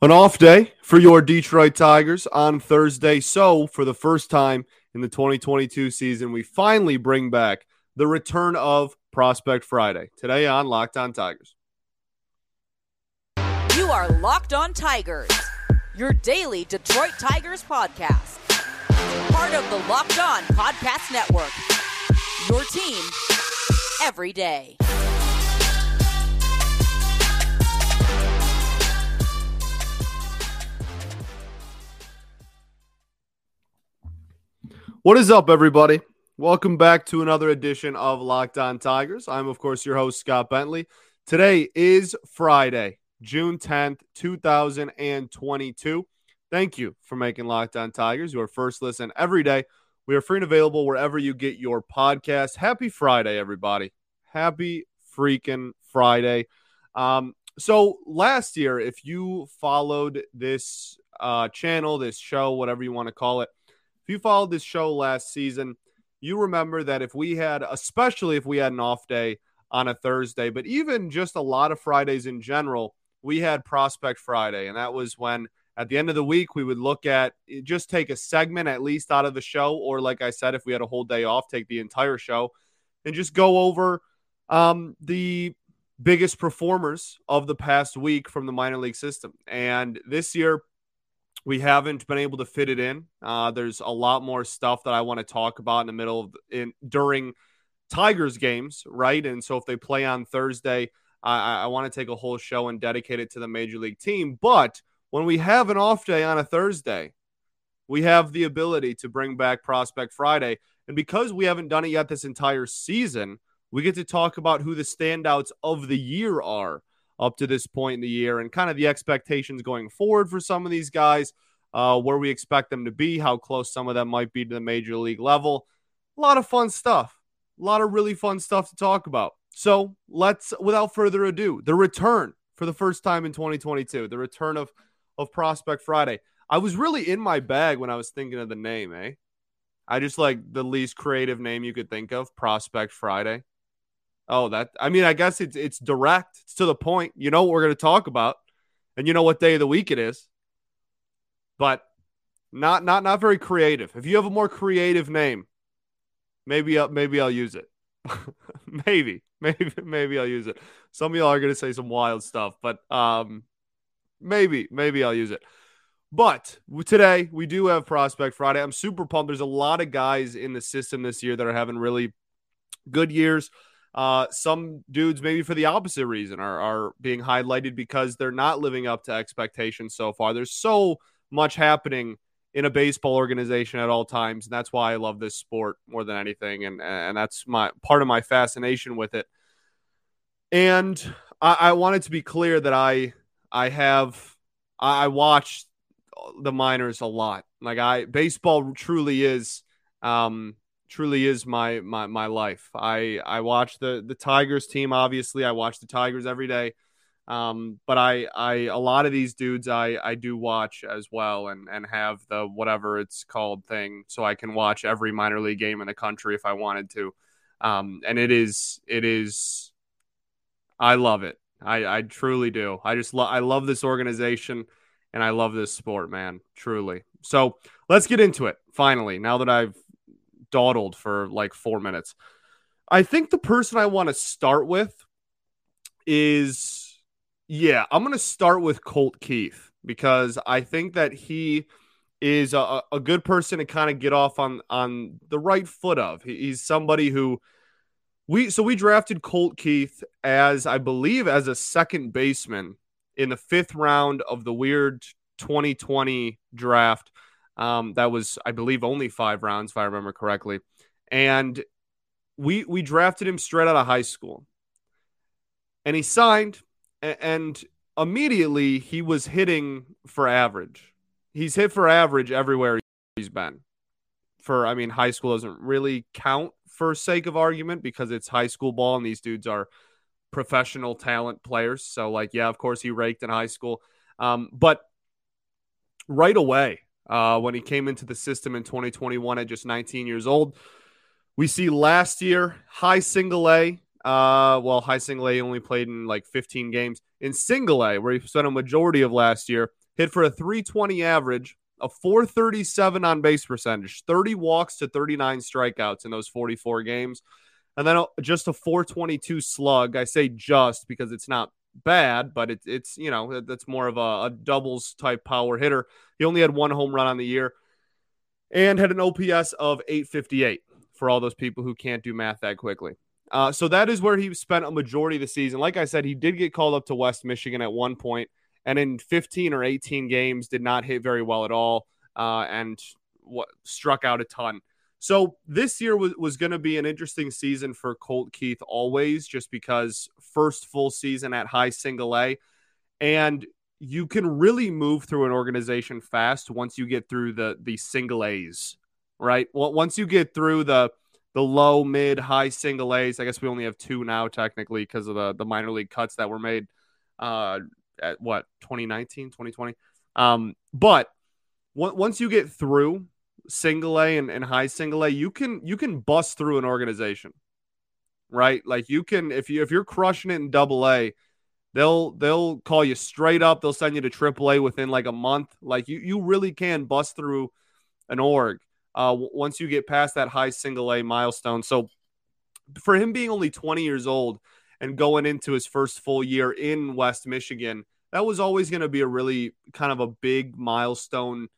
An off day for your Detroit Tigers on Thursday. So, for the first time in the 2022 season, we finally bring back the return of Prospect Friday today on Locked On Tigers. You are Locked On Tigers, your daily Detroit Tigers podcast. Part of the Locked On Podcast Network. Your team every day. What is up, everybody? Welcome back to another edition of Locked On Tigers. I'm, of course, your host, Scott Bentley. Today is Friday, June 10th, 2022. Thank you for making Locked On Tigers your first listen every day. We are free and available wherever you get your podcast. Happy Friday, everybody. Happy freaking Friday. Um, so, last year, if you followed this uh, channel, this show, whatever you want to call it, if you followed this show last season, you remember that if we had, especially if we had an off day on a Thursday, but even just a lot of Fridays in general, we had Prospect Friday. And that was when at the end of the week, we would look at just take a segment at least out of the show. Or, like I said, if we had a whole day off, take the entire show and just go over um, the biggest performers of the past week from the minor league system. And this year, we haven't been able to fit it in. Uh, there's a lot more stuff that I want to talk about in the middle of in during Tigers games, right? And so if they play on Thursday, I, I want to take a whole show and dedicate it to the major league team. But when we have an off day on a Thursday, we have the ability to bring back Prospect Friday. And because we haven't done it yet this entire season, we get to talk about who the standouts of the year are up to this point in the year and kind of the expectations going forward for some of these guys, uh, where we expect them to be, how close some of them might be to the major league level. A lot of fun stuff, a lot of really fun stuff to talk about. So let's, without further ado, the return for the first time in 2022, the return of of Prospect Friday. I was really in my bag when I was thinking of the name, eh? I just like the least creative name you could think of, Prospect Friday. Oh, that I mean, I guess it's it's direct. It's to the point. You know what we're going to talk about, and you know what day of the week it is. But not not not very creative. If you have a more creative name, maybe I'll, maybe I'll use it. maybe maybe maybe I'll use it. Some of y'all are going to say some wild stuff, but um, maybe maybe I'll use it. But today we do have Prospect Friday. I'm super pumped. There's a lot of guys in the system this year that are having really good years. Uh, some dudes, maybe for the opposite reason, are, are being highlighted because they're not living up to expectations so far. There's so much happening in a baseball organization at all times, and that's why I love this sport more than anything, and and that's my part of my fascination with it. And I, I wanted to be clear that I I have I watch the minors a lot. Like I baseball truly is um truly is my my my life. I I watch the the Tigers team. Obviously, I watch the Tigers every day. Um, but I I a lot of these dudes I I do watch as well, and and have the whatever it's called thing, so I can watch every minor league game in the country if I wanted to. Um, and it is it is I love it. I I truly do. I just love I love this organization and I love this sport, man. Truly. So let's get into it finally. Now that I've dawdled for like four minutes. I think the person I want to start with is, yeah, I'm going to start with Colt Keith because I think that he is a, a good person to kind of get off on on the right foot of. He's somebody who we so we drafted Colt Keith as I believe as a second baseman in the fifth round of the weird 2020 draft. Um, that was, I believe, only five rounds, if I remember correctly. And we we drafted him straight out of high school, and he signed, and immediately he was hitting for average. He's hit for average everywhere he's been. For I mean, high school doesn't really count for sake of argument because it's high school ball, and these dudes are professional talent players. So, like, yeah, of course, he raked in high school, um, but right away uh, when he came into the system in 2021 at just 19 years old. We see last year high single A. Uh, well, high single A only played in like 15 games. In single A, where he spent a majority of last year, hit for a 320 average, a 437 on base percentage, 30 walks to 39 strikeouts in those 44 games, and then just a 422 slug. I say just because it's not bad, but it, it's you know that's more of a, a doubles type power hitter. He only had one home run on the year, and had an OPS of 858 for all those people who can't do math that quickly. Uh, so that is where he spent a majority of the season. Like I said, he did get called up to West Michigan at one point, and in 15 or 18 games did not hit very well at all, uh, and what struck out a ton. So this year was, was going to be an interesting season for Colt Keith always, just because first full season at high single A. And you can really move through an organization fast once you get through the the single A's, right? Well, once you get through the the low, mid, high single A's, I guess we only have two now technically because of the the minor league cuts that were made uh at what 2019, 2020. Um, but once you get through single A and, and high single A, you can you can bust through an organization, right? Like you can if you if you're crushing it in double A, they'll they'll call you straight up. They'll send you to triple A within like a month. Like you you really can bust through an org uh, once you get past that high single A milestone. So for him being only 20 years old and going into his first full year in West Michigan, that was always going to be a really kind of a big milestone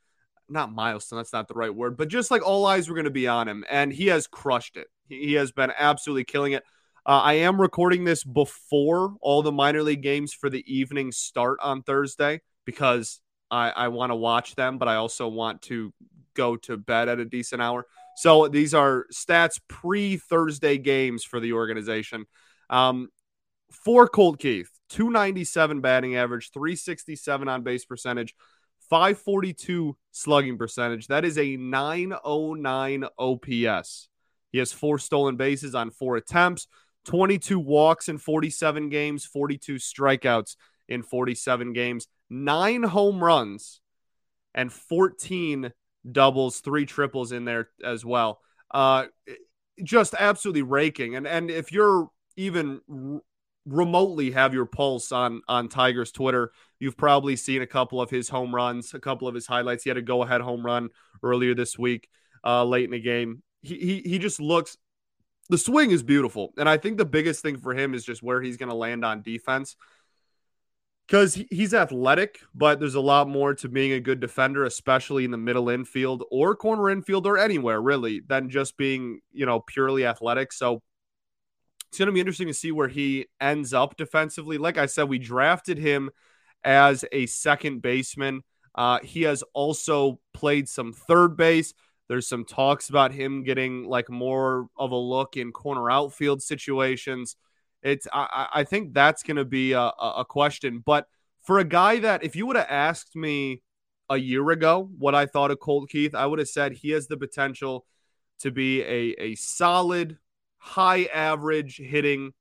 not milestone, that's not the right word, but just like all eyes were going to be on him. And he has crushed it. He, has been absolutely killing it. Uh, I am recording this before all the minor league games for the evening start on Thursday because I, I want to watch them, but I also want to go to bed at a decent hour. So these are stats pre Thursday games for the organization. Um, for Colt Keith, 297 batting average, 367 on base percentage, 542 slugging percentage. That is a 909 OPS. He has four stolen bases on four attempts, 22 walks in 47 games, 42 strikeouts in 47 games, nine home runs, and 14 doubles, three triples in there as well. Uh, just absolutely raking. And and if you're even remotely have your pulse on on Tiger's Twitter, you've probably seen a couple of his home runs, a couple of his highlights. He had a go ahead home run earlier this week, uh, late in the game. He, he he just looks. The swing is beautiful, and I think the biggest thing for him is just where he's going to land on defense. Because he's athletic, but there's a lot more to being a good defender, especially in the middle infield or corner infield or anywhere really, than just being you know purely athletic. So it's going to be interesting to see where he ends up defensively. Like I said, we drafted him as a second baseman. Uh, he has also played some third base. There's some talks about him getting like more of a look in corner outfield situations. It's I, I think that's going to be a, a question. But for a guy that, if you would have asked me a year ago what I thought of Colt Keith, I would have said he has the potential to be a, a solid high average hitting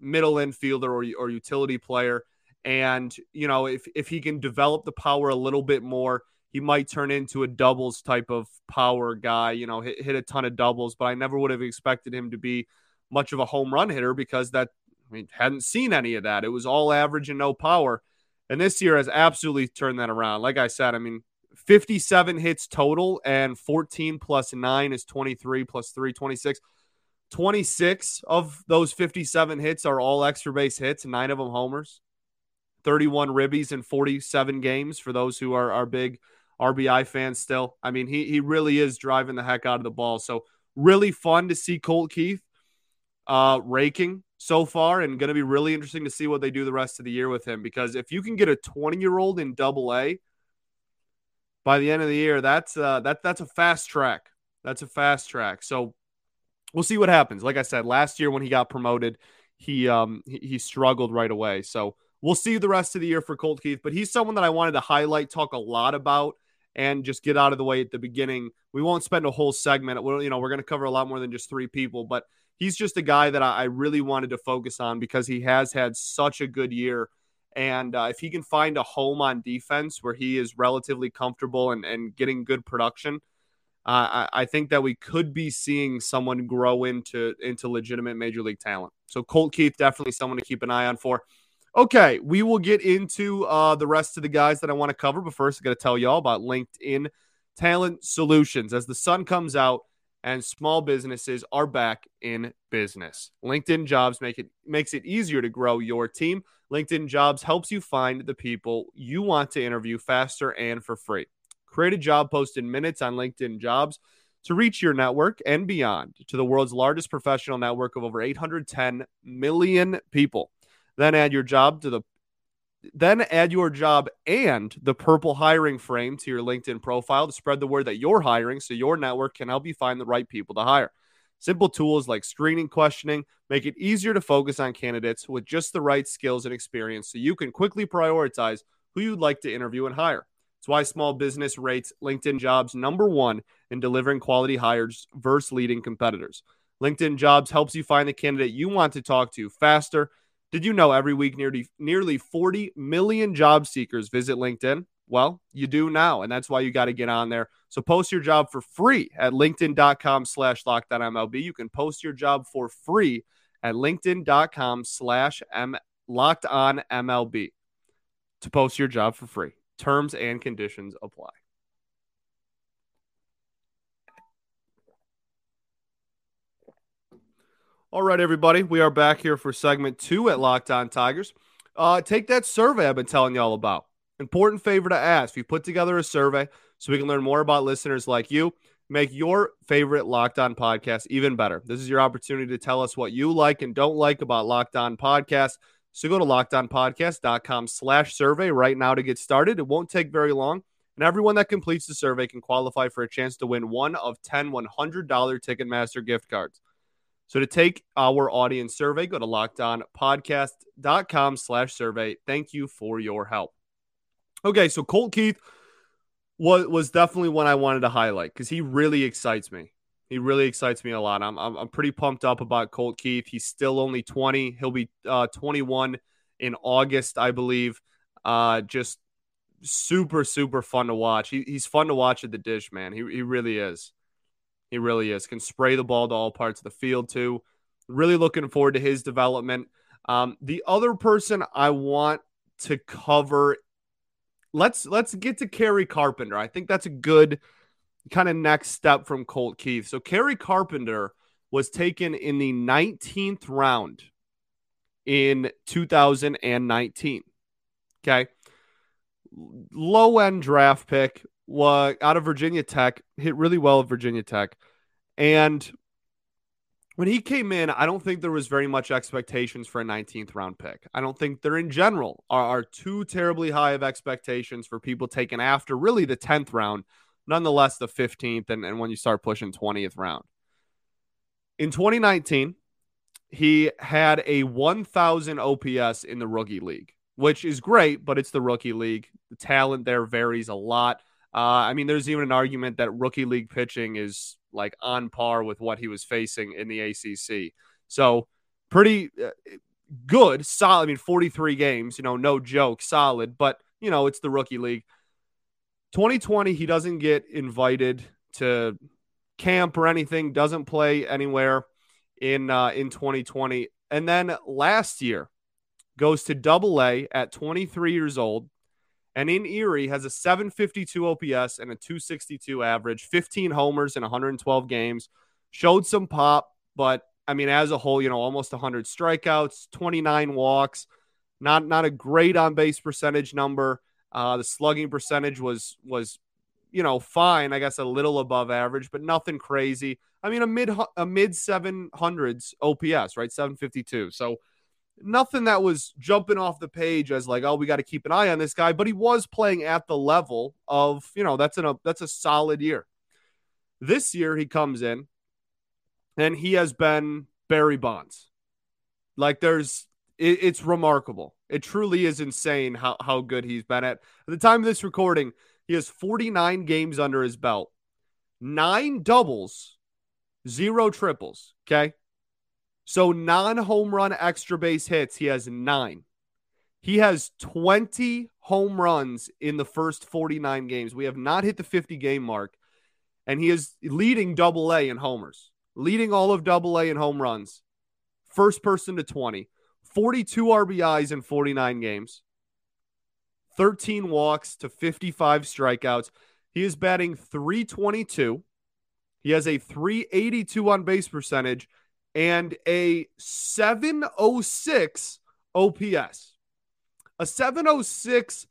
middle infielder or, or utility player. And, you know, if, if he can develop the power a little bit more, he might turn into a doubles type of power guy, you know, hit, hit a ton of doubles. But I never would have expected him to be much of a home run hitter because that, I mean, hadn't seen any of that. It was all average and no power. And this year has absolutely turned that around. Like I said, I mean, 57 hits total and 14 plus 9 is 23 plus 3, 26. 26 of those 57 hits are all extra base hits, nine of them homers. 31 ribbies in 47 games for those who are, are big RBI fans still. I mean, he, he really is driving the heck out of the ball. So, really fun to see Colt Keith uh, raking so far and going to be really interesting to see what they do the rest of the year with him because if you can get a 20 year old in double A by the end of the year, that's uh, that, that's a fast track. That's a fast track. So, we'll see what happens. Like I said, last year when he got promoted, he um he, he struggled right away. So we'll see the rest of the year for Colt Keith. But he's someone that I wanted to highlight, talk a lot about, and just get out of the way at the beginning. We won't spend a whole segment. We're, you know, we're going to cover a lot more than just three people, but he's just a guy that I, I really wanted to focus on because he has had such a good year. And uh, if he can find a home on defense where he is relatively comfortable and, and getting good production, I, I, think that we could be seeing someone grow into into legitimate major league talent. So Colt Keith definitely someone to keep an eye on for. Okay, we will get into uh, the rest of the guys that I want to cover, but first, I got to tell y'all about LinkedIn Talent Solutions. As the sun comes out and small businesses are back in business, LinkedIn Jobs make it makes it easier to grow your team. LinkedIn Jobs helps you find the people you want to interview faster and for free. Create a job post in minutes on LinkedIn Jobs to reach your network and beyond to the world's largest professional network of over 810 million people. Then add your job to the then add your job and the purple hiring frame to your LinkedIn profile to spread the word that you're hiring so your network can help you find the right people to hire. Simple tools like screening questioning make it easier to focus on candidates with just the right skills and experience so you can quickly prioritize who you'd like to interview and hire. It's why small business rates LinkedIn jobs number one in delivering quality hires versus leading competitors. LinkedIn jobs helps you find the candidate you want to talk to faster. Did you know every week nearly nearly 40 million job seekers visit LinkedIn? Well, you do now, and that's why you got to get on there. So post your job for free at LinkedIn.com slash MLB. You can post your job for free at LinkedIn.com slash locked on MLB to post your job for free. Terms and conditions apply. All right, everybody. We are back here for segment two at Locked On Tigers. Uh, take that survey I've been telling y'all about. Important favor to ask. We put together a survey so we can learn more about listeners like you. Make your favorite Locked On podcast even better. This is your opportunity to tell us what you like and don't like about Locked On Podcast. So go to lockedonpodcast.com slash survey right now to get started. It won't take very long. And everyone that completes the survey can qualify for a chance to win one of 10 $100 Ticketmaster gift cards. So to take our audience survey, go to lockedonpodcast.com slash survey. Thank you for your help. Okay, so Colt Keith was, was definitely one I wanted to highlight because he really excites me. He really excites me a lot. I'm, I'm, I'm pretty pumped up about Colt Keith. He's still only 20. He'll be uh, 21 in August, I believe. Uh, just super, super fun to watch. He, he's fun to watch at the dish, man. He, he really is. He really is. Can spray the ball to all parts of the field, too. Really looking forward to his development. Um, the other person I want to cover, let's let's get to Kerry Carpenter. I think that's a good – kind of next step from Colt Keith. So Kerry Carpenter was taken in the 19th round in 2019. Okay. Low end draft pick was out of Virginia Tech, hit really well at Virginia Tech. And when he came in, I don't think there was very much expectations for a 19th round pick. I don't think there in general are, are too terribly high of expectations for people taken after really the 10th round nonetheless the 15th and, and when you start pushing 20th round. In 2019, he had a 1000 OPS in the rookie league, which is great, but it's the rookie league. The talent there varies a lot. Uh, I mean, there's even an argument that rookie league pitching is like on par with what he was facing in the ACC. So, pretty uh, good, solid. I mean, 43 games, you know, no joke, solid, but, you know, it's the rookie league. 2020, he doesn't get invited to camp or anything, doesn't play anywhere in uh, in 2020. And then last year goes to double A at 23 years old. And in Erie has a 752 OPS and a 262 average, 15 homers in 112 games. Showed some pop, but I mean, as a whole, you know, almost 100 strikeouts, 29 walks. Not not a great on base percentage number. Uh, the slugging percentage was was you know fine, I guess a little above average, but nothing crazy. I mean a mid a mid seven hundreds OPS, right? Seven fifty two. So nothing that was jumping off the page as like, oh, we got to keep an eye on this guy. But he was playing at the level of you know that's an, a that's a solid year. This year he comes in and he has been Barry Bonds. Like there's it, it's remarkable. It truly is insane how, how good he's been at. At the time of this recording, he has 49 games under his belt, nine doubles, zero triples. Okay. So non home run extra base hits, he has nine. He has 20 home runs in the first 49 games. We have not hit the 50 game mark, and he is leading double A in homers, leading all of double A in home runs. First person to 20. 42 RBIs in 49 games, 13 walks to 55 strikeouts. He is batting 322. He has a 382 on base percentage and a 706 OPS. A 706,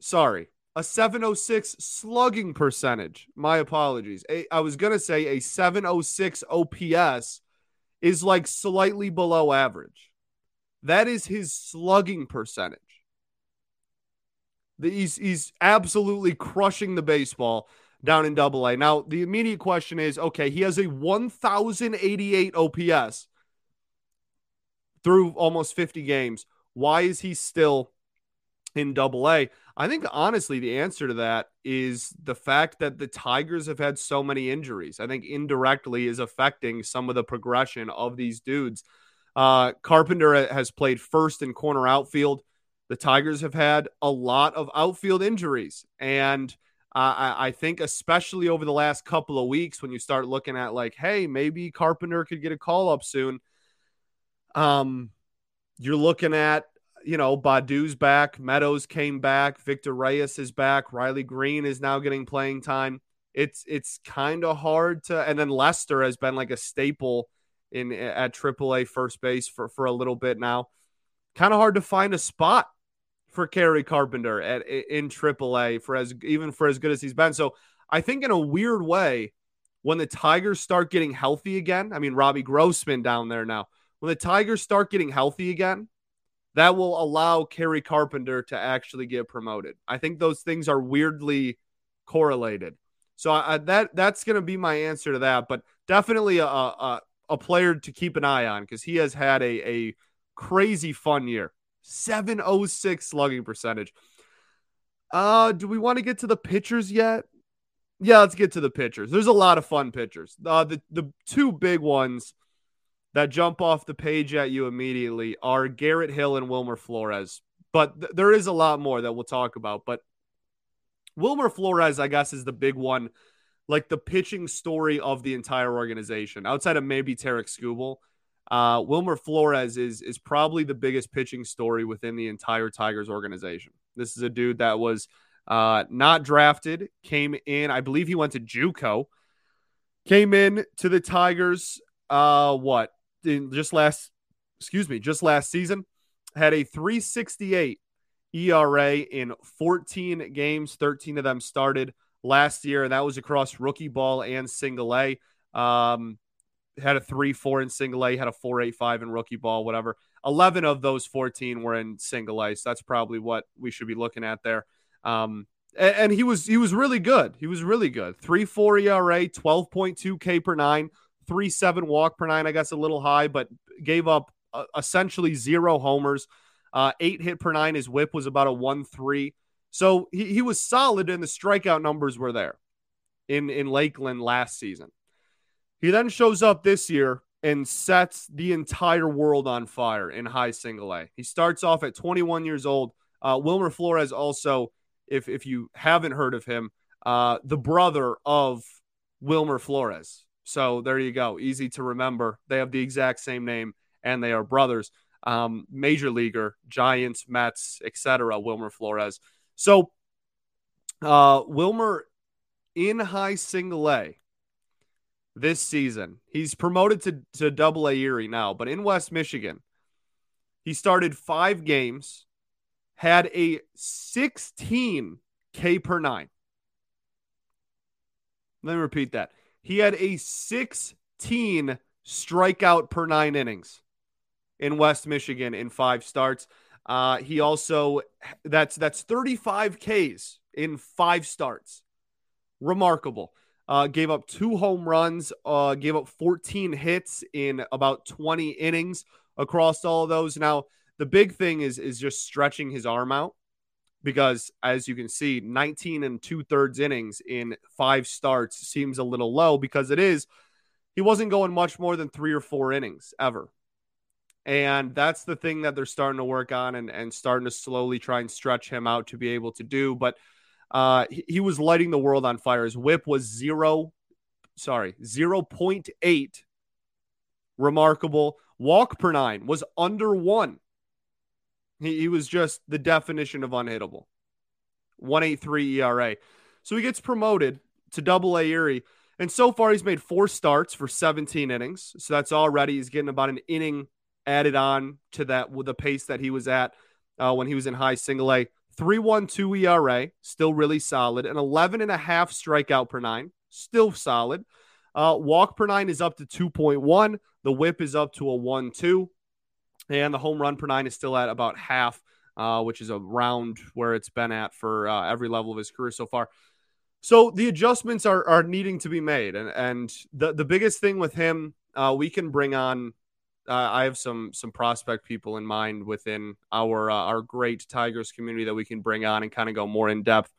sorry, a 706 slugging percentage. My apologies. A, I was going to say a 706 OPS is like slightly below average. That is his slugging percentage. He's, he's absolutely crushing the baseball down in double A. Now, the immediate question is okay, he has a 1,088 OPS through almost 50 games. Why is he still in double A? I think honestly, the answer to that is the fact that the Tigers have had so many injuries. I think indirectly is affecting some of the progression of these dudes. Uh, Carpenter has played first in corner outfield. The Tigers have had a lot of outfield injuries. And I, I think, especially over the last couple of weeks, when you start looking at, like, hey, maybe Carpenter could get a call up soon. Um, you're looking at you know, Baddoo's back, Meadows came back, Victor Reyes is back, Riley Greene is now getting playing time. It's it's kind of hard to, and then Lester has been like a staple in at AAA first base for for a little bit now. Kind of hard to find a spot for Kerry Carpenter at in AAA for as even for as good as he's been. So I think in a weird way, when the Tigers start getting healthy again, I mean Robbie Grossman down there now. When the Tigers start getting healthy again, that will allow Kerry Carpenter to actually get promoted. I think those things are weirdly correlated. So I, that that's going to be my answer to that. But definitely a, a, a player to keep an eye on because he has had a, a crazy fun year. 706 slugging percentage. Uh, do we want to get to the pitchers yet? Yeah, let's get to the pitchers. There's a lot of fun pitchers. Uh, the the two big ones that jump off the page at you immediately are Garrett Hill and Wilmer Flores. But th- there is a lot more that we'll talk about. But Wilmer Flores, I guess, is the big one, like the pitching story of the entire organization, outside of maybe Tarik Skubal. Uh, Wilmer Flores is is probably the biggest pitching story within the entire Tigers organization. This is a dude that was uh, not drafted, came in, I believe he went to JUCO, came in to the Tigers. Uh, what in just last, excuse me, just last season, had a 368 ERA in 14 games. 13 of them started last year, and that was across rookie ball and single A. Um, had a 3 4 in single A, had a 4 8 5 in rookie ball, whatever. 11 of those 14 were in single A. So that's probably what we should be looking at there. Um, and, and he was he was really good. He was really good. 3 4 ERA, 12.2 K per nine, three seven walk per nine. I guess a little high, but gave up uh, essentially zero homers. Uh, eight hit per nine. His whip was about a one three. So he, he was solid, and the strikeout numbers were there in in Lakeland last season. He then shows up this year and sets the entire world on fire in high single A. He starts off at 21 years old. Uh, Wilmer Flores also, if if you haven't heard of him, uh, the brother of Wilmer Flores. So there you go. Easy to remember. They have the exact same name and they are brothers. Um, major leaguer, Giants, Mets, etc. Wilmer Flores. So uh, Wilmer in high single A this season. He's promoted to, to double A Erie now, but in West Michigan, he started five games, had a 16 K per nine. Let me repeat that. He had a 16 strikeout per nine innings in West Michigan in five starts. Uh, he also that's that's 35 Ks in five starts. Remarkable. Uh, gave up two home runs, uh, gave up 14 hits in about 20 innings across all of those. Now, the big thing is is just stretching his arm out because as you can see 19 and two thirds innings in five starts seems a little low because it is he wasn't going much more than three or four innings ever and that's the thing that they're starting to work on and, and starting to slowly try and stretch him out to be able to do but uh, he, he was lighting the world on fire his whip was zero sorry 0.8 remarkable Walk per nine was under one. He, he was just the definition of unhittable. 183 ERA. So he gets promoted to double A Erie. And so far, he's made four starts for 17 innings. So that's already, he's getting about an inning added on to that with the pace that he was at uh, when he was in high single A. 312 ERA, still really solid. An 11 and a half strikeout per nine, still solid. Uh, walk per nine is up to 2.1. The whip is up to a 1 2. And the home run per nine is still at about half, uh, which is around where it's been at for uh, every level of his career so far. So the adjustments are, are needing to be made. And, and the, the biggest thing with him, uh, we can bring on uh, I have some some prospect people in mind within our uh, our great Tigers community that we can bring on and kind of go more in depth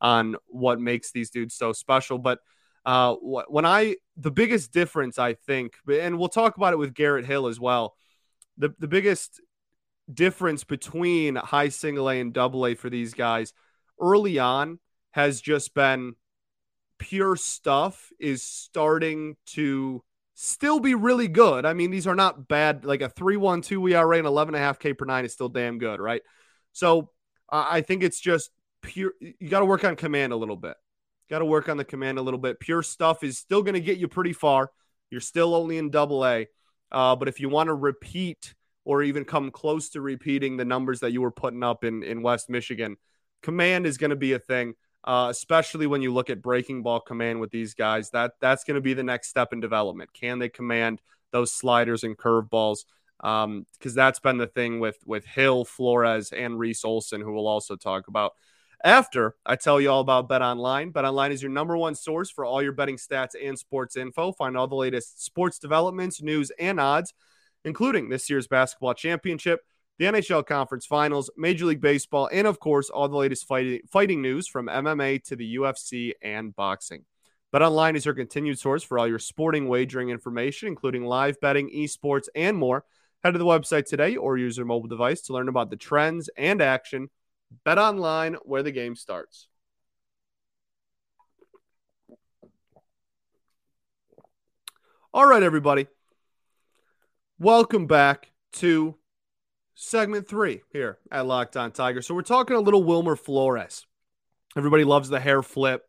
on what makes these dudes so special. But uh, when I the biggest difference I think, and we'll talk about it with Garrett Hill as well. The the biggest difference between high single A and double A for these guys early on has just been pure stuff is starting to still be really good. I mean, these are not bad. Like a 3-1-2 ERA and 11.5 K per nine is still damn good, right? So uh, I think it's just pure. You got to work on command a little bit. Got to work on the command a little bit. Pure stuff is still going to get you pretty far. You're still only in double A. Uh, but if you want to repeat or even come close to repeating the numbers that you were putting up in, in West Michigan, command is going to be a thing uh, especially when you look at breaking ball command with these guys. That that's going to be the next step in development. Can they command those sliders and curveballs? Because um, that's been the thing with with Hill, Flores, and Reese Olson, who we'll also talk about. After I tell you all about Bet Online, Bet Online is your number one source for all your betting stats and sports info. Find all the latest sports developments, news, and odds, including this year's basketball championship the NHL Conference Finals, Major League Baseball, and of course, all the latest fighting, fighting news from MMA to the UFC and boxing. Bet Online is your continued source for all your sporting wagering information, including live betting, esports, and more. Head to the website today or use your mobile device to learn about the trends and action. Bet Online, where the game starts. All right, everybody. Welcome back to segment three here at Locked On Tiger. So we're talking a little Wilmer Flores. Everybody loves the hair flip.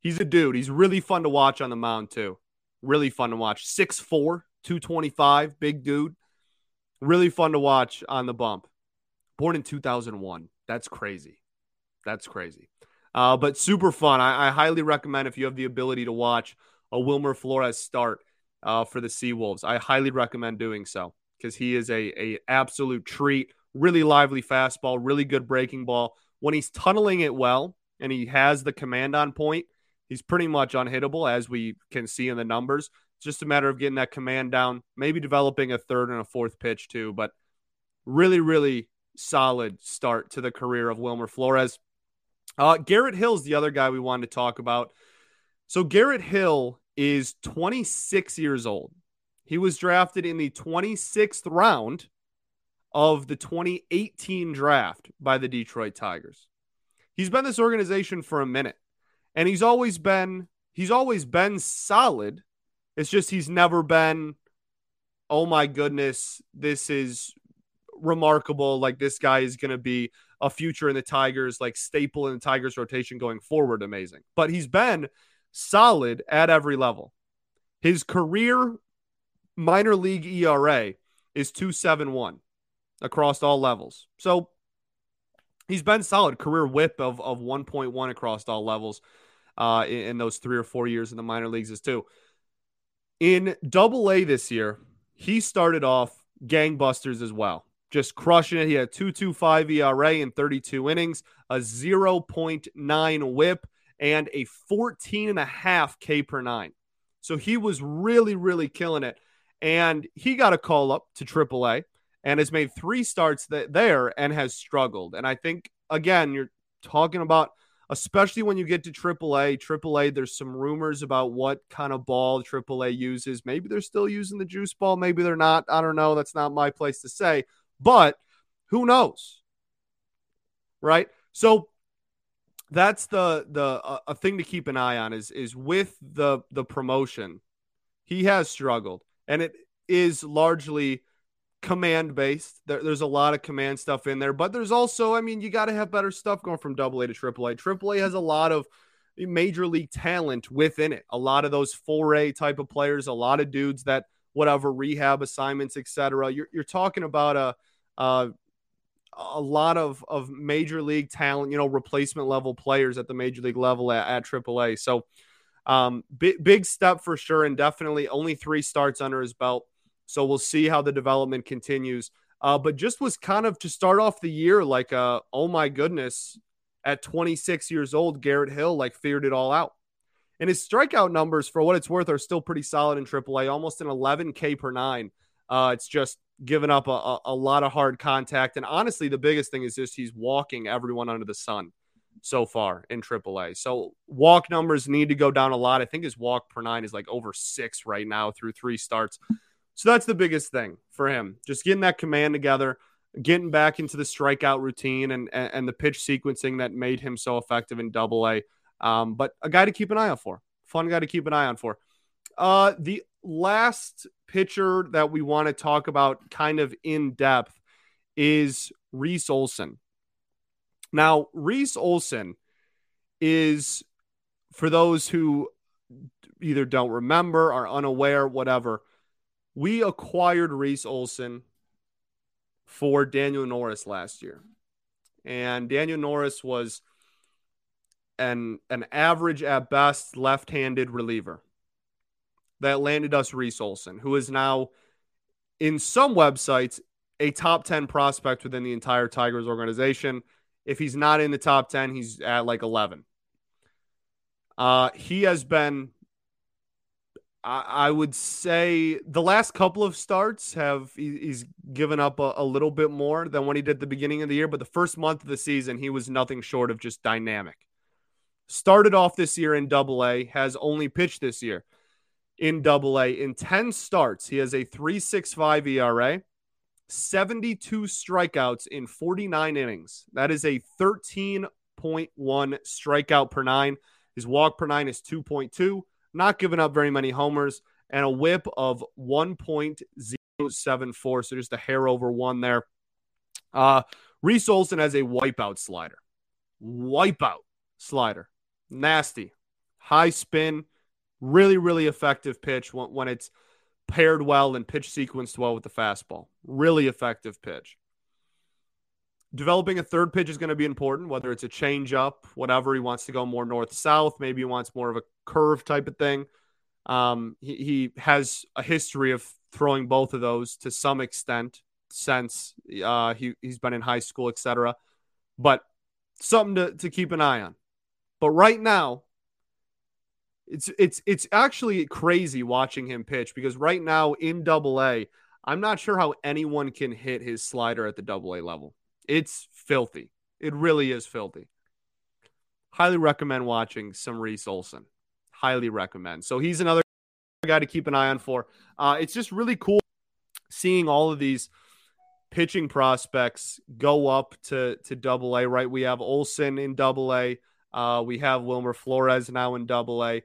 He's a dude. He's really fun to watch on the mound, too. Really fun to watch. 6'4, 225, big dude. Really fun to watch on the bump. Born in 2001. That's crazy. That's crazy. Uh, but super fun. I, I, highly recommend if you have the ability to watch a Wilmer Flores start uh, for the Seawolves. I highly recommend doing so because he is a, a absolute treat. Really lively fastball, really good breaking ball. When he's tunneling it well and he has the command on point, he's pretty much unhittable, as we can see in the numbers. It's just a matter of getting that command down, maybe developing a third and a fourth pitch too. But really, really solid start to the career of Wilmer Flores. Uh, Garrett Hill's the other guy we wanted to talk about. So Garrett Hill is 26 years old. He was drafted in the 26th round of the 2018 draft by the Detroit Tigers. He's been this organization for a minute and he's always been he's always been solid. It's just he's never been oh my goodness, this is remarkable like this guy is going to be a future in the Tigers like staple in the Tigers rotation going forward amazing. But he's been solid at every level. His career minor league ERA is 271 across all levels. So he's been solid career whip of, of 1.1 across all levels uh, in, in, those three or four years in the minor leagues is too. In double A this year, he started off gangbusters as well. Just crushing it. He had 2.25 ERA in 32 innings, a 0.9 whip, and a 14 and a half K per nine. So he was really, really killing it and he got a call up to AAA and has made three starts th- there and has struggled. And I think again, you're talking about especially when you get to AAA. AAA, there's some rumors about what kind of ball AAA uses. Maybe they're still using the juice ball, maybe they're not. I don't know. That's not my place to say, but who knows, right? So that's the the uh, a thing to keep an eye on is is with the the promotion. He has struggled and it is largely command based. There, there's a lot of command stuff in there, but there's also, I mean, you got to have better stuff going from double A to triple A. Triple A has a lot of major league talent within it. A lot of those 4A type of players, a lot of dudes that whatever rehab assignments, etc. You're, you're talking about a, a a lot of of major league talent, you know, replacement level players at the major league level at, at AAA. So, um, big big step for sure, and definitely only three starts under his belt. So we'll see how the development continues. Uh, but just was kind of to start off the year like, uh, oh my goodness, at 26 years old, Garrett Hill like figured it all out. And his strikeout numbers, for what it's worth, are still pretty solid in AAA, almost an 11K per nine. Uh, it's just giving up a, a, a, lot of hard contact. And honestly, the biggest thing is just he's walking everyone under the sun so far in AAA. So walk numbers need to go down a lot. I think his walk per nine is like over six right now through three starts. So that's the biggest thing for him. Just getting that command together, getting back into the strikeout routine and, and, and the pitch sequencing that made him so effective in double A. Um, but a guy to keep an eye out for. Fun guy to keep an eye on for. Uh, the last pitcher that we want to talk about kind of in depth is Reese Olson. Now, Reese Olson is, for those who either don't remember, are unaware, whatever, we acquired Reese Olson for Daniel Norris last year. And Daniel Norris was an, an average at best left handed reliever that landed us Reese Olson, who is now in some websites a top 10 prospect within the entire Tigers organization. If he's not in the top 10, he's at like 11. Uh, he has been, I, I would say, the last couple of starts have he, he's given up a, a little bit more than what he did at the beginning of the year. But the first month of the season, he was nothing short of just dynamic. Started off this year in Double A, has only pitched this year in double A. In 10 starts, he has a 3.65 ERA, 72 strikeouts in 49 innings. That is a 13.1 strikeout per nine. His walk per nine is 2.2, not giving up very many homers, and a whip of 1.074. So just a hair over one there. Uh, Reese Olson has a wipeout slider. Wipeout slider. Nasty. High spin Really, really effective pitch when, when it's paired well and pitch sequenced well with the fastball. Really effective pitch. Developing a third pitch is going to be important, whether it's a change up, whatever. He wants to go more north south. Maybe he wants more of a curve type of thing. Um, he, he has a history of throwing both of those to some extent since uh, he, he's been in high school, etc. But something to, to keep an eye on. But right now, it's it's it's actually crazy watching him pitch because right now in double A, I'm not sure how anyone can hit his slider at the double A level. It's filthy. It really is filthy. Highly recommend watching some Reese Olson. Highly recommend. So he's another guy to keep an eye on for. Uh, it's just really cool seeing all of these pitching prospects go up to to double A, right? We have Olson in double A. Uh, we have Wilmer Flores now in double A.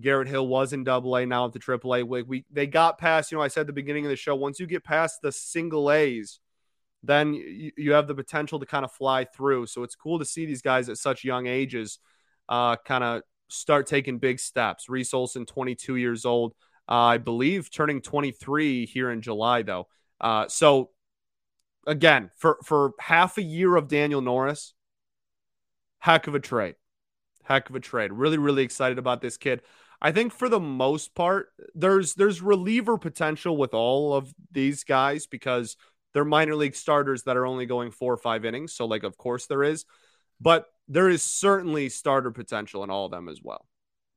Garrett Hill was in double A, now at the triple A. We, we, they got past, you know, I said the beginning of the show, once you get past the single A's, then you, you have the potential to kind of fly through. So it's cool to see these guys at such young ages uh, kind of start taking big steps. Reese Olson, 22 years old, uh, I believe, turning 23 here in July, though. Uh, so again, for, for half a year of Daniel Norris, heck of a trade. Heck of a trade. Really, really excited about this kid. I think for the most part, there's there's reliever potential with all of these guys because they're minor league starters that are only going four or five innings. So, like, of course there is, but there is certainly starter potential in all of them as well.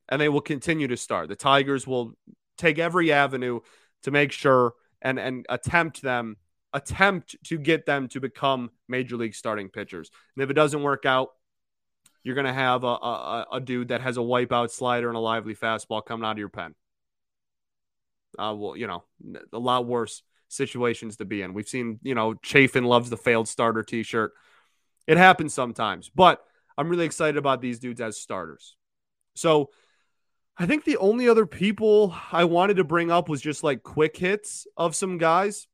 And they will continue to start. The Tigers will take every avenue to make sure and and attempt them attempt to get them to become major league starting pitchers. And if it doesn't work out, you're going to have a, a, a, dude that has a wipeout slider and a lively fastball coming out of your pen. Uh, well, you know, a lot worse situations to be in. We've seen, you know, Chafin loves the failed starter t shirt. It happens sometimes, but I'm really excited about these dudes as starters. So I think the only other people I wanted to bring up was just like quick hits of some guys.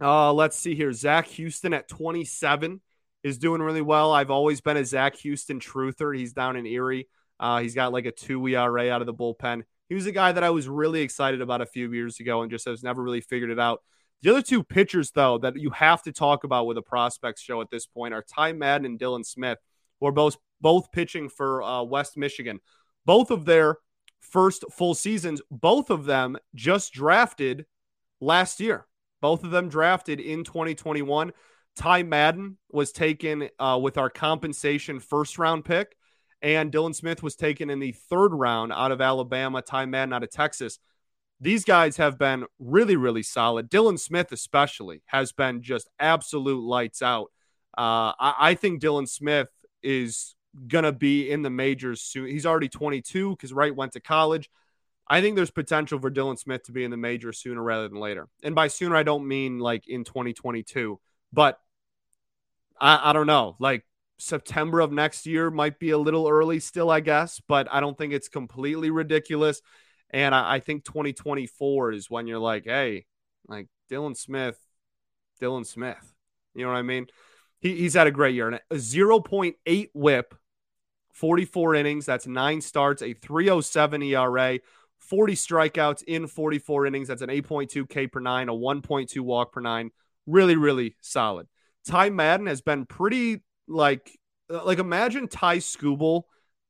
Uh, let's see here. Zach Houston at 27 is doing really well. I've always been a Zach Houston truther. He's down in Erie. Uh, he's got like a two ERA out of the bullpen. He was a guy that I was really excited about a few years ago and just has never really figured it out. The other two pitchers, though, that you have to talk about with a prospects show at this point are Ty Madden and Dylan Smith, who are both both pitching for uh, West Michigan. Both of their first full seasons, both of them just drafted last year. Both of them drafted in 2021. Ty Madden was taken uh, with our compensation first round pick, and Dylan Smith was taken in the third round out of Alabama. Ty Madden out of Texas. These guys have been really, really solid. Dylan Smith, especially, has been just absolute lights out. Uh, I, I think Dylan Smith is going to be in the majors soon. He's already 22 because Wright went to college. I think there's potential for Dylan Smith to be in the majors sooner rather than later. And by sooner, I don't mean like in 2022, but I, I don't know. Like September of next year might be a little early still, I guess, but I don't think it's completely ridiculous. And I, I think 2024 is when you're like, hey, like Dylan Smith, Dylan Smith. You know what I mean? He, he's had a great year. And a 0.8 whip 44 innings. That's nine starts, a 307 ERA, 40 strikeouts in 44 innings. That's an 8.2 K per nine, a 1.2 walk per nine. Really, really solid. Ty Madden has been pretty like, uh, like imagine Ty Skubal.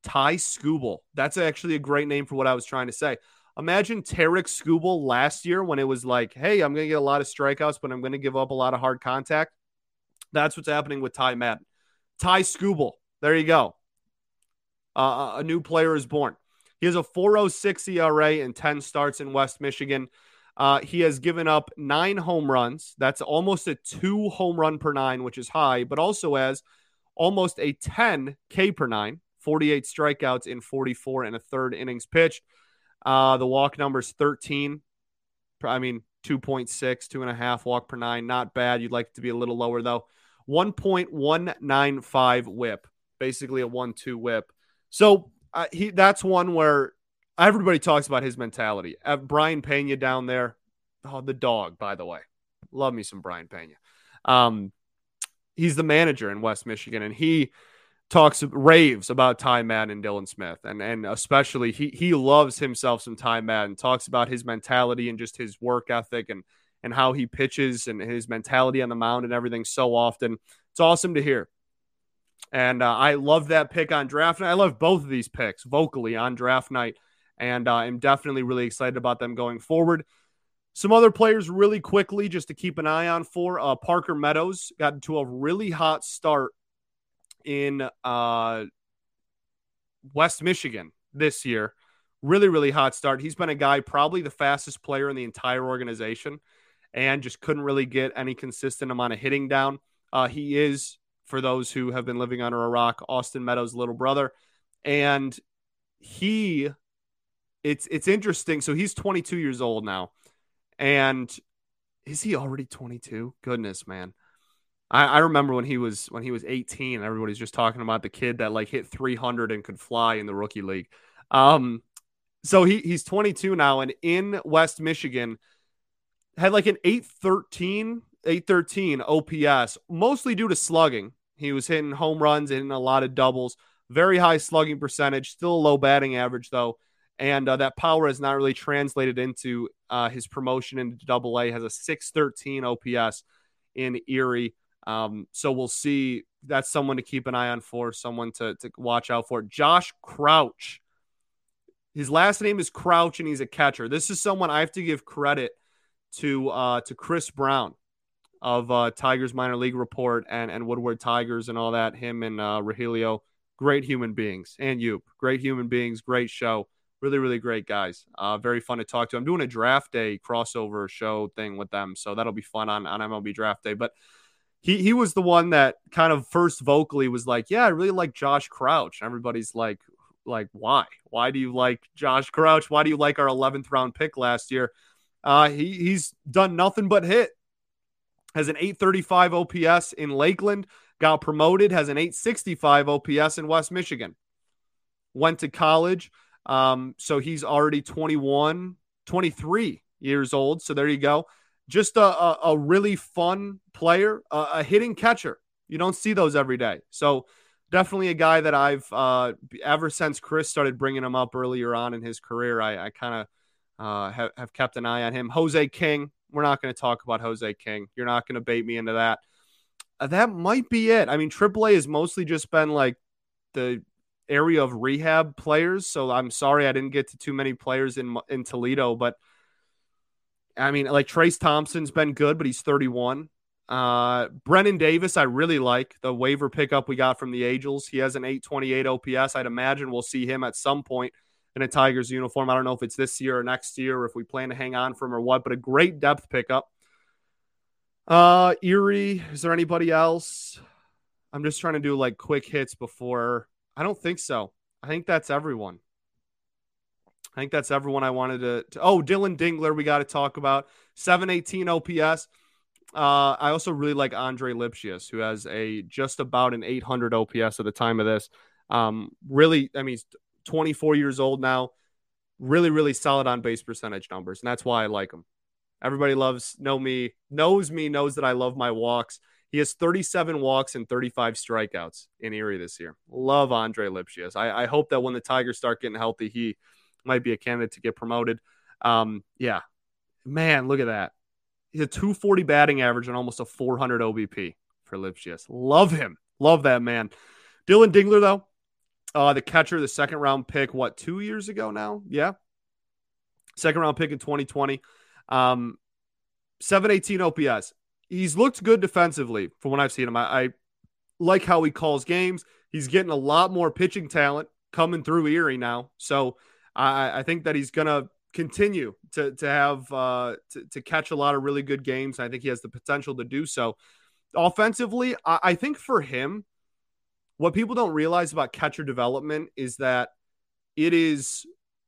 Ty Skubal. That's actually a great name for what I was trying to say. Imagine Tarik Skubal last year when it was like, hey, I'm going to get a lot of strikeouts, but I'm going to give up a lot of hard contact. That's what's happening with Ty Madden. Ty Skubal. There you go. Uh, a new player is born. He has a 406 ERA and 10 starts in West Michigan. Uh, he has given up nine home runs. That's almost a two home run per nine, which is high, but also has almost a 10 K per nine, 48 strikeouts in 44 and a third innings pitched. Uh, the walk number is 13. I mean, 2.6, two and a half walk per nine. Not bad. You'd like it to be a little lower, though. 1.195 whip, basically a 1 2 whip. So uh, he that's one where everybody talks about his mentality. Uh, Brayan Pena down there, oh, the dog, by the way. Love me some Brayan Pena. Um, he's the manager in West Michigan, and he talks raves about Ty Madden and Dylan Smith, and and especially he he loves himself some Ty Madden. Talks about his mentality and just his work ethic and and how he pitches and his mentality on the mound and everything so often. It's awesome to hear. And uh, I love that pick on draft night. I love both of these picks vocally on draft night. And uh, I'm definitely really excited about them going forward. Some other players, really quickly, just to keep an eye on for uh, Parker Meadows got into a really hot start in uh, West Michigan this year. Really, really hot start. He's been a guy, probably the fastest player in the entire organization, and just couldn't really get any consistent amount of hitting down. Uh, he is for those who have been living under a rock, Austin Meadows' little brother. And he it's it's interesting. So he's 22 years old now. And is he already 22? Goodness, man. I, I remember when he was when he was 18, everybody's just talking about the kid that like hit 300 and could fly in the rookie league. Um, so he he's 22 now, and in West Michigan, had like an 813 813 OPS, mostly due to slugging. He was hitting home runs and a lot of doubles. Very high slugging percentage, still a low batting average, though. And uh, that power has not really translated into uh, his promotion into double A, has a 613 OPS in Erie. Um, so we'll see. That's someone to keep an eye on for, someone to, to watch out for. Josh Crouch. His last name is Crouch, and he's a catcher. This is someone I have to give credit to uh, to Chris Brown of uh, Tigers minor league report and and Woodward Tigers and all that. Him and uh, great human beings, and you, great human beings, great show. Really, really great guys. Uh, very fun to talk to. I'm doing a draft day crossover show thing with them, so that'll be fun on on MLB draft day. But he he was the one that kind of first vocally was like, "Yeah, I really like Josh Crouch." Everybody's like, like, why? Why do you like Josh Crouch? Why do you like our 11th round pick last year? Uh, he he's done nothing but hit has an 835 OPS in Lakeland, got promoted, has an 865 OPS in West Michigan. Went to college. Um, so he's already 21, 23 years old. So there you go. just a, a, a really fun player, a, a, hitting catcher. You don't see those every day. So definitely a guy that I've uh, ever since Chris started bringing him up earlier on in his career, I, I kind of uh, have, have kept an eye on him. Jose King. We're not going to talk about Jose King. You're not going to bait me into that. Uh, that might be it. I mean, AAA has mostly just been like the area of rehab players. So I'm sorry I didn't get to too many players in in Toledo, but I mean, like Trayce Thompson's been good, but he's 31. Uh, Brendon Davis, I really like the waiver pickup we got from the Angels. He has an 828 OPS. I'd imagine we'll see him at some point in a Tigers uniform. I don't know if it's this year or next year, or if we plan to hang on for him or what, but a great depth pickup. Uh, Erie, is there anybody else? I'm just trying to do like quick hits before. I don't think so. I think that's everyone. I think that's everyone I wanted to. to oh, Dillon Dingler, we got to talk about 718 OPS. Uh, I also really like Andre Lipcius, who has a just about an 800 OPS at the time of this. Um, really, I mean, 24 years old now. Really, really solid on base percentage numbers, and that's why I like him. Everybody loves know me, knows me, knows that I love my walks. He has 37 walks and 35 strikeouts in Erie this year. Love Andre Lipcius. I, I hope that when the Tigers start getting healthy, he might be a candidate to get promoted. Um, yeah, man, look at that. He's a 240 batting average and almost a 400 OBP for Lipcius. Love him. Love that man. Dillon Dingler, though, uh, the catcher, the second round pick, what, two years ago now? Yeah. Second round pick in 2020. Um, 718 OPS. He's looked good defensively from what I've seen him. I, I like how he calls games. He's getting a lot more pitching talent coming through Erie now. So I, I think that he's going to continue to to have uh, to, to catch a lot of really good games. I think he has the potential to do so. Offensively, I, I think for him, what people don't realize about catcher development is that it is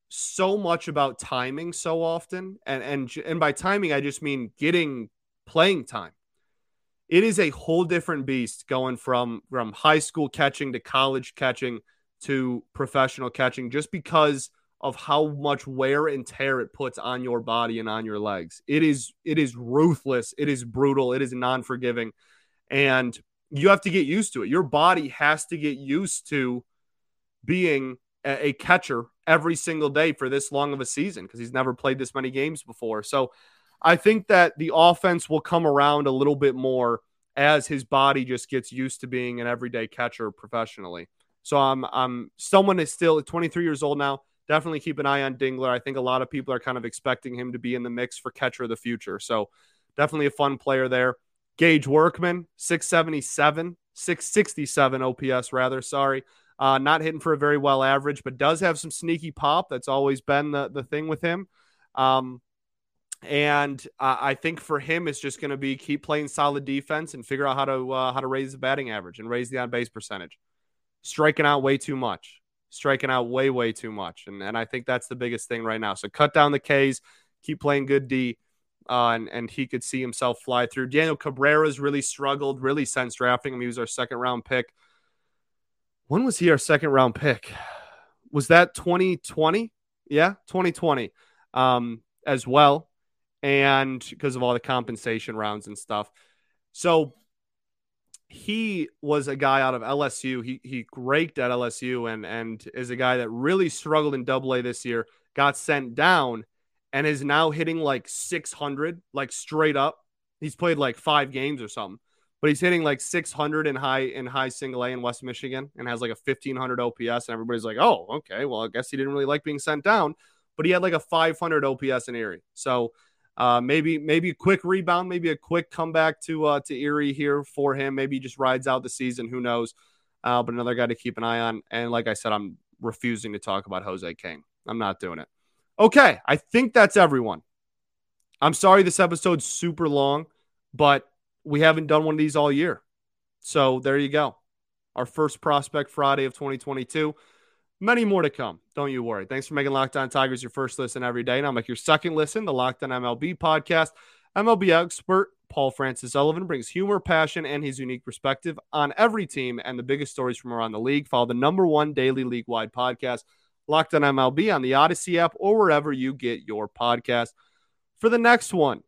so much about timing so often and and and by timing I just mean getting playing time. It is a whole different beast going from from high school catching to college catching to professional catching just because of how much wear and tear it puts on your body and on your legs. It is it is ruthless, it is brutal, it is non-forgiving and you have to get used to it. Your body has to get used to being a, catcher every single day for this long of a season because he's never played this many games before. So I think that the offense will come around a little bit more as his body just gets used to being an everyday catcher professionally. So I'm I'm someone is still 23 years old now definitely keep an eye on Dingler. I think a lot of people are kind of expecting him to be in the mix for catcher of the future. So definitely a fun player there. Gage Workman, 677, 667 OPS, rather. Sorry. Uh, not hitting for a very well average, but does have some sneaky pop. That's always been the, the thing with him. Um, and uh, I think for him, it's just going to be keep playing solid defense and figure out how to uh, how to raise the batting average and raise the on base percentage. Striking out way too much striking out way, way too much. And, and I think that's the biggest thing right now. So cut down the Ks, keep playing good D, uh, and, and he could see himself fly through. Daniel Cabrera's really struggled, really since drafting him. He was our second round pick. When was he our second round pick? Was that 2020? Yeah, 2020 um, as well. And because of all the compensation rounds and stuff. So he was a guy out of LSU. He he raked at LSU and and is a guy that really struggled in Double A this year. Got sent down and is now hitting like 600, like straight up. He's played like five games or something, but he's hitting like 600 in high in high single A in West Michigan and has like a 1500 OPS. And everybody's like, oh, okay, well I guess he didn't really like being sent down, but he had like a 500 OPS in Erie. So uh, maybe maybe a quick rebound, maybe a quick comeback to uh, to Erie here for him. Maybe he just rides out the season. Who knows? Uh, but another guy to keep an eye on. And like I said, I'm refusing to talk about Jose King. I'm not doing it. Okay, I think that's everyone. I'm sorry this episode's super long, but we haven't done one of these all year. So there you go. Our first prospect Friday of 2022. Many more to come. Don't you worry. Thanks for making Locked On Tigers your first listen every day. Now make your second listen, the Locked On MLB podcast. MLB expert Paul Francis Sullivan brings humor, passion, and his unique perspective on every team and the biggest stories from around the league. Follow the number one daily league wide podcast, Locked On MLB, on the Odyssey app or wherever you get your podcast. For the next one,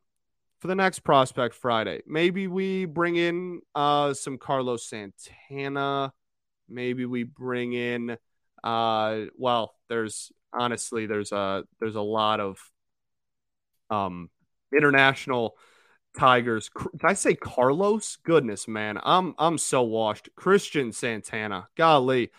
for the next prospect Friday, maybe we bring in uh, some Carlos Santana. Maybe we bring in uh, well, there's honestly there's a there's a lot of um international Tigers. Did I say Carlos? Goodness, man, I'm I'm so washed. Cristian Santana, golly,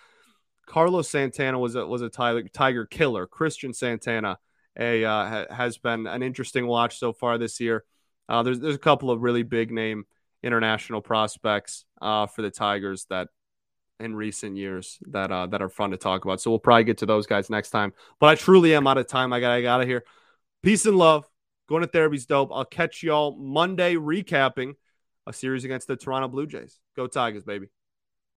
Carlos Santana was a was a Tiger Tiger killer. Cristian Santana, a uh, has been an interesting watch so far this year. Uh, there's there's a couple of really big name international prospects uh, for the Tigers that in recent years that uh, that are fun to talk about. So we'll probably get to those guys next time. But I truly am out of time. I got I got to hear. Peace and love. Going to therapy's dope. I'll catch y'all Monday recapping a series against the Toronto Blue Jays. Go Tigers, baby.